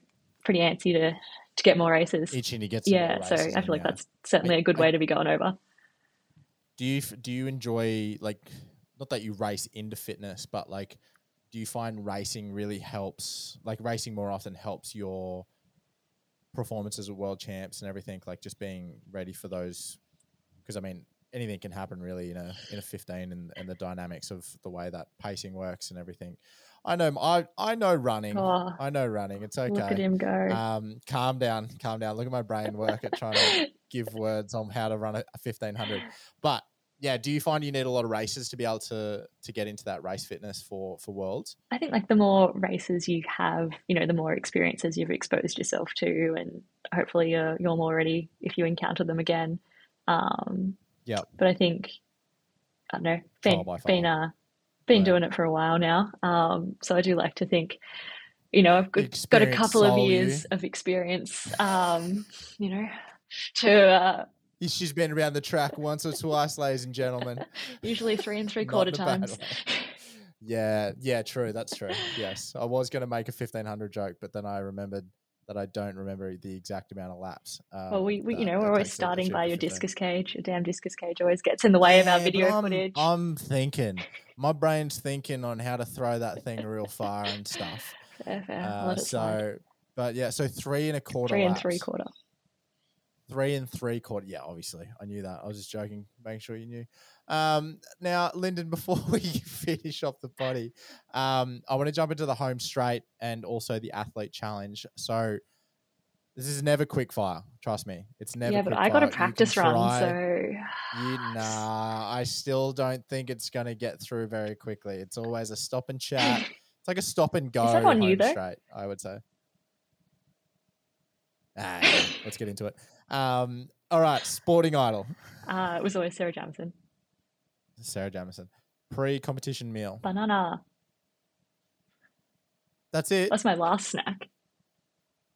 pretty antsy to to get more races. Itching to get Yeah, so I feel like that's certainly a good way to be going over. Do you do you enjoy like not that you race into fitness, but like do you find racing really helps like racing more often helps your performances at world champs and everything like just being ready for those because I mean anything can happen really in a in a 15 and, and the dynamics of the way that pacing works and everything. I know I I know running. Oh, I know running. It's okay. look at him go. Um, calm down, calm down. Look at my brain work at trying to give words on how to run a, a 1500. But yeah, do you find you need a lot of races to be able to to get into that race fitness for for worlds? I think like the more races you have, you know, the more experiences you've exposed yourself to, and hopefully you're you're more ready if you encounter them again. Um, Yep. But I think I don't know, been by been uh been Right. doing it for a while now. Um, so I do like to think, you know, I've got, got a couple of soul, you. years of experience, um, you know, to uh, She's been around the track once or twice, ladies and gentlemen. usually three and three quarter in a bad times. Yeah, yeah, true. That's true. Yes, I was going to make a 1500 joke, but then I remembered that I don't remember the exact amount of laps. Um, Well, we, we you know, we're always starting by your 15. discus cage. Your damn discus cage always gets in the way of our video I'm, footage. I'm thinking. My brain's thinking on how to throw that thing real far and stuff. Fair, fair. Uh, let it slide. so, but yeah, so three and a quarter. Three and three quarter. Three and three quarter. Yeah, obviously, I knew that. I was just joking, making sure you knew. Um, now, Linden, before we finish off the body, um, I want to jump into the home straight and also the athlete challenge. So. This is never quick fire. Trust me, it's never. Yeah, but quick I got fire. a practice run, try- so You nah, I still don't think it's gonna get through very quickly. It's always a stop and chat. It's like a stop and go. that on you, home though? Straight, I would say. Ah, let's get into it. Um, all right, sporting idol, uh, it was always Sarah Jamieson. Sarah Jamieson, pre-competition meal. Banana. That's it. That's my last snack.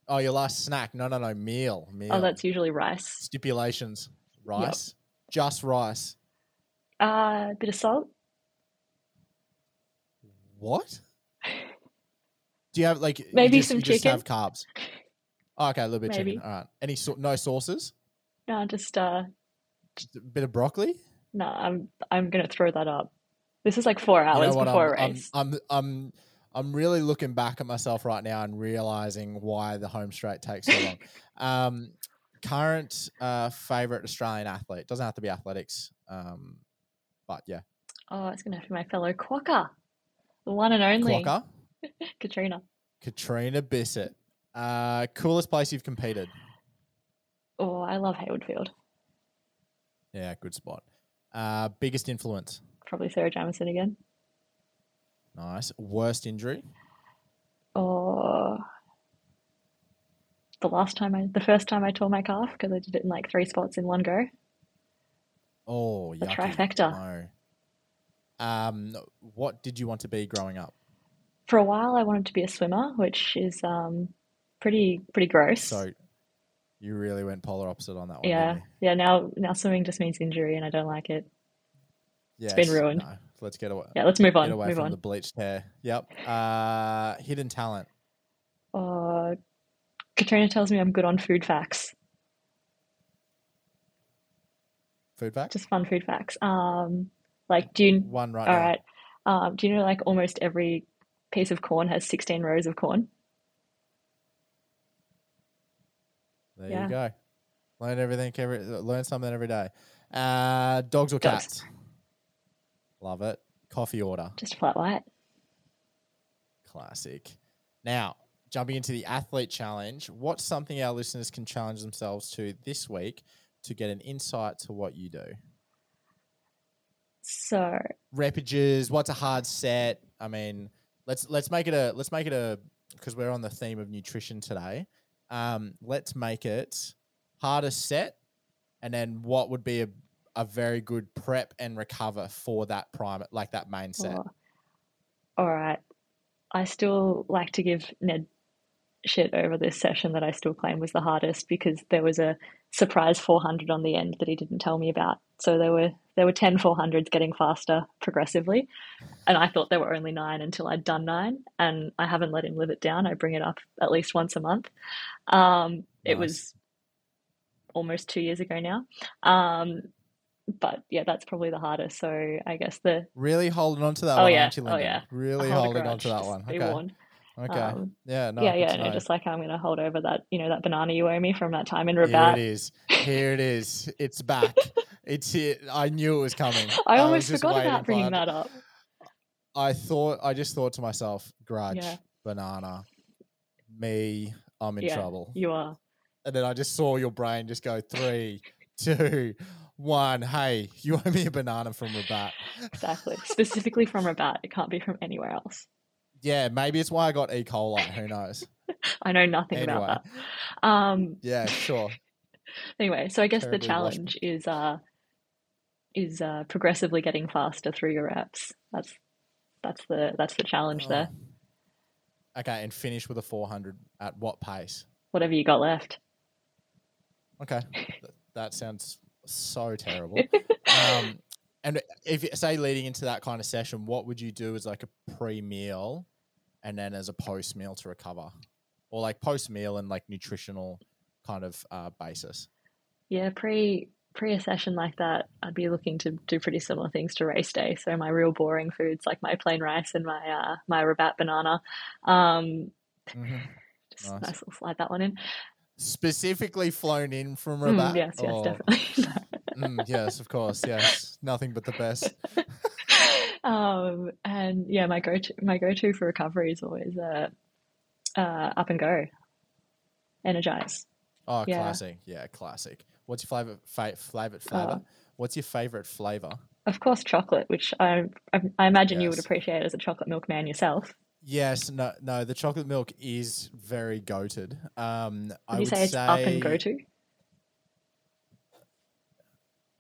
Oh, your last snack? No, no, no, meal. Meal. Oh, that's usually rice. stipulations. Rice, just rice. Uh, a bit of salt. What? Do you have like you Maybe just- some you just chicken? have carbs? Oh, okay, a little bit Maybe. chicken. All right. Any so- no sauces? No, just uh, Just a bit of broccoli. no. I'm I'm gonna throw that up. This is like four You know hours what? before a I'm, race. I'm, I'm, I'm, I'm really looking back at myself right now and realizing why the home straight takes so long. um, current uh, favorite Australian athlete doesn't have to be athletics, um, but yeah, Oh, it's gonna have to be my fellow quokka, the one and only Quokka, Catriona. Catriona Bisset. Uh, coolest place you've competed? Oh, I love Hayward Field. Yeah, good spot. Uh, biggest influence? Probably Sarah Jamieson again. Nice. Worst injury? Or the last time I, the first time I tore my calf because I did it in like three spots in one go. Oh, The yucky. trifecta. No. Um, what did you want to be growing up? For a while, I wanted to be a swimmer, which is um, pretty pretty gross. So you really went polar opposite on that one. Yeah, yeah. Now now swimming just means injury, and I don't like it. you? It's been ruined. No. Let's get away. Yeah, let's move on. Get away Move from on. the bleached hair. Yep. Uh, hidden talent. Uh, Catriona tells me I'm good on food facts. Food facts. Just fun food facts. Um, like, do you? One right All now. right. Um, do you know like almost every piece of corn has 16 rows of corn? There Yeah. you go. Learn everything. Every learn something every day. Uh, dogs or Dogs. cats? Love it. Coffee order. Just flat white. Classic. Now, jumping into the athlete challenge, what's something our listeners can challenge themselves to this week to get an insight to what you do? So, Repages, what's a hard set? I mean, let's let's make it a let's make it a because we're on the theme of nutrition today. Um, let's make it hardest set, and then what would be a, a very good prep and recover for that prime like that main set. oh, all right. I still like to give Ned shit over this session that I still claim was the hardest because there was a surprise 400 on the end that he didn't tell me about. So there were there were 10 400s getting faster progressively, and I thought there were only nine until I'd done nine, and I haven't let him live it down. I bring it up at least once a month. Um, it was almost two years ago now. Um, but yeah, that's probably the hardest. So I guess the Really holding on to that Oh, one, yeah. Oh, yeah. Really holding on to that one. be Okay. Okay. Um, yeah. No. yeah, yeah, no, just like I'm gonna hold over that, you know, that banana you owe me from that time in Rabat. Here it is. Here it is. It's back. it's here. I knew it was coming. I was almost forgot about bringing that up. I thought. I just thought to myself, grudge, Yeah. banana, me. I'm in Yeah, trouble. You are. And then I just saw your brain just go three, two, one. Hey, you owe me a banana from Rabat. Exactly. Specifically from Rabat. It can't be from anywhere else. Yeah, maybe it's why I got E. coli. Who knows? I know nothing Anyway. about that. Um, Yeah, sure. anyway, so I guess the Terribly washed. challenge is uh is uh progressively getting faster through your reps. That's that's the that's the challenge there. Oh. Okay, and finish with a 400 at what pace? Whatever you got left. Okay, that sounds so terrible. um, and if you- say leading into that kind of session, what would you do as like a pre-meal, and then as a post-meal to recover, or like post-meal and like nutritional kind of uh, basis? Yeah, pre pre a session like that, I'd be looking to do pretty similar things to race day. So my real boring foods like my plain rice and my uh, my rabat banana. Um, Mhm. just Nice. nice little slide that one in. Specifically flown in from Mm, Rabat. yes, yes, or- definitely. Mm, yes, of course. Yes, nothing but the best. Um, and yeah, my go to my go to for recovery is always uh, uh, up and go, energize. Oh, Yeah. classic. Yeah, classic. What's your fa- favorite flavor? Oh. What's your favorite flavor? Of course, chocolate, which I I, I imagine you would appreciate as a chocolate milk man yourself. Yes, no, no. The chocolate milk is very goated. Um, I you would say it's up and go to?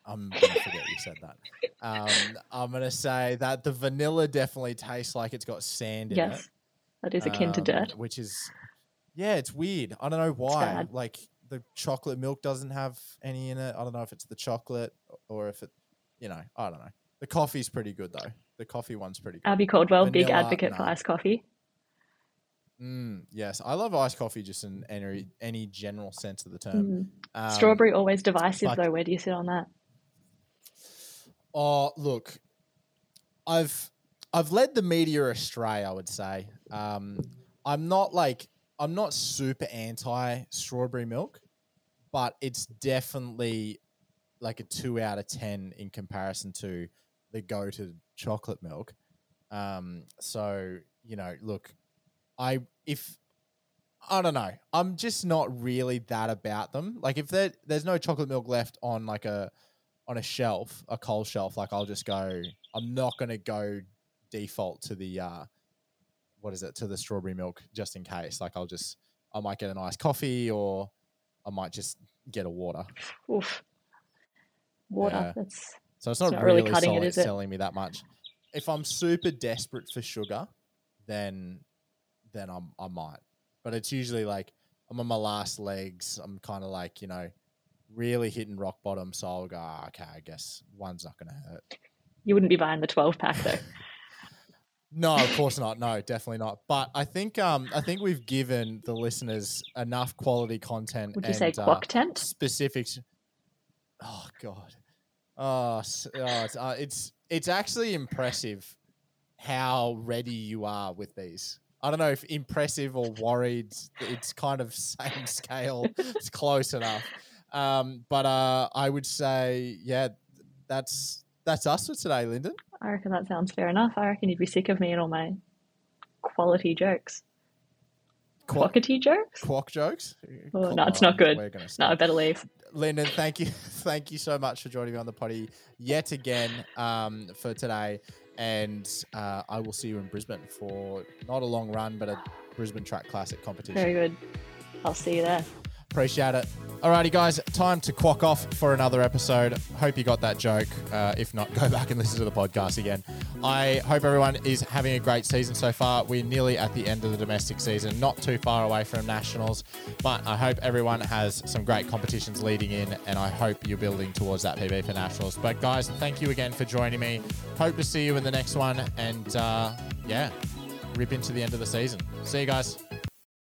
I'm gonna forget you said that. Um, I'm gonna say that the vanilla definitely tastes like it's got sand in Yes, it. Yes, that is akin to um, dirt. which is yeah, it's weird. I don't know why. Like the chocolate milk doesn't have any in it. I don't know if it's the chocolate or if it, you know, I don't know. The coffee's pretty good though. The coffee one's pretty good. Abbey Caldwell, big vanilla, advocate for iced coffee. Mm, yes, I love iced coffee just in any any general sense of the term. Mm. Um, Strawberry always divisive but- though. Where do you sit on that? Oh, look, I've I've led the media astray. I would say um, I'm not like I'm not super anti strawberry milk, but it's definitely like a two out of ten in comparison to the go to chocolate milk. Um, so you know, look, I if I don't know, I'm just not really that about them. Like if there there's no chocolate milk left on like a on a shelf, a cold shelf, like I'll just go. I'm not gonna go default to the uh, what is it to the strawberry milk just in case. Like I'll just I might get an iced coffee or I might just get a water. Oof. Water. Yeah. That's So it's not, not really really, cutting it, is it? selling me that much. If I'm super desperate for sugar, then then I'm I might. But it's usually like I'm on my last legs. I'm kind of like you know really hitting rock bottom. So I'll go "Ah, okay. I guess one's not going to hurt. you wouldn't be buying the 12 pack though. No, of course not. No, definitely not. But I think um I think we've given the listeners enough quality content. Would you say and, uh, quack tent? specifics. Oh God, oh, oh it's, uh, it's it's actually impressive how ready you are with these. I don't know if impressive or worried. It's kind of same scale. it's close enough. Um, but uh, I would say, yeah, that's that's us for today, Linden. I reckon that sounds fair enough. I reckon you'd be sick of me and all my quality jokes. Quack, Quackity jokes? quack jokes. Oh, no, it's not good. We're gonna No, I better leave. Linden, thank you, thank you so much for joining me on the potty yet again um, for today, and uh, I will see you in Brisbane for not a long run, but a Brisbane Track Classic competition. Very good. I'll see you there. Appreciate it. Alrighty, guys, time to quack off for another episode. Hope you got that joke. Uh, if not, go back and listen to the podcast again. I hope everyone is having a great season so far. We're nearly at the end of the domestic season, not too far away from nationals, but I hope everyone has some great competitions leading in, and I hope you're building towards that PB for nationals. But guys, thank you again for joining me. Hope to see you in the next one, and uh, yeah, rip into the end of the season. See you guys.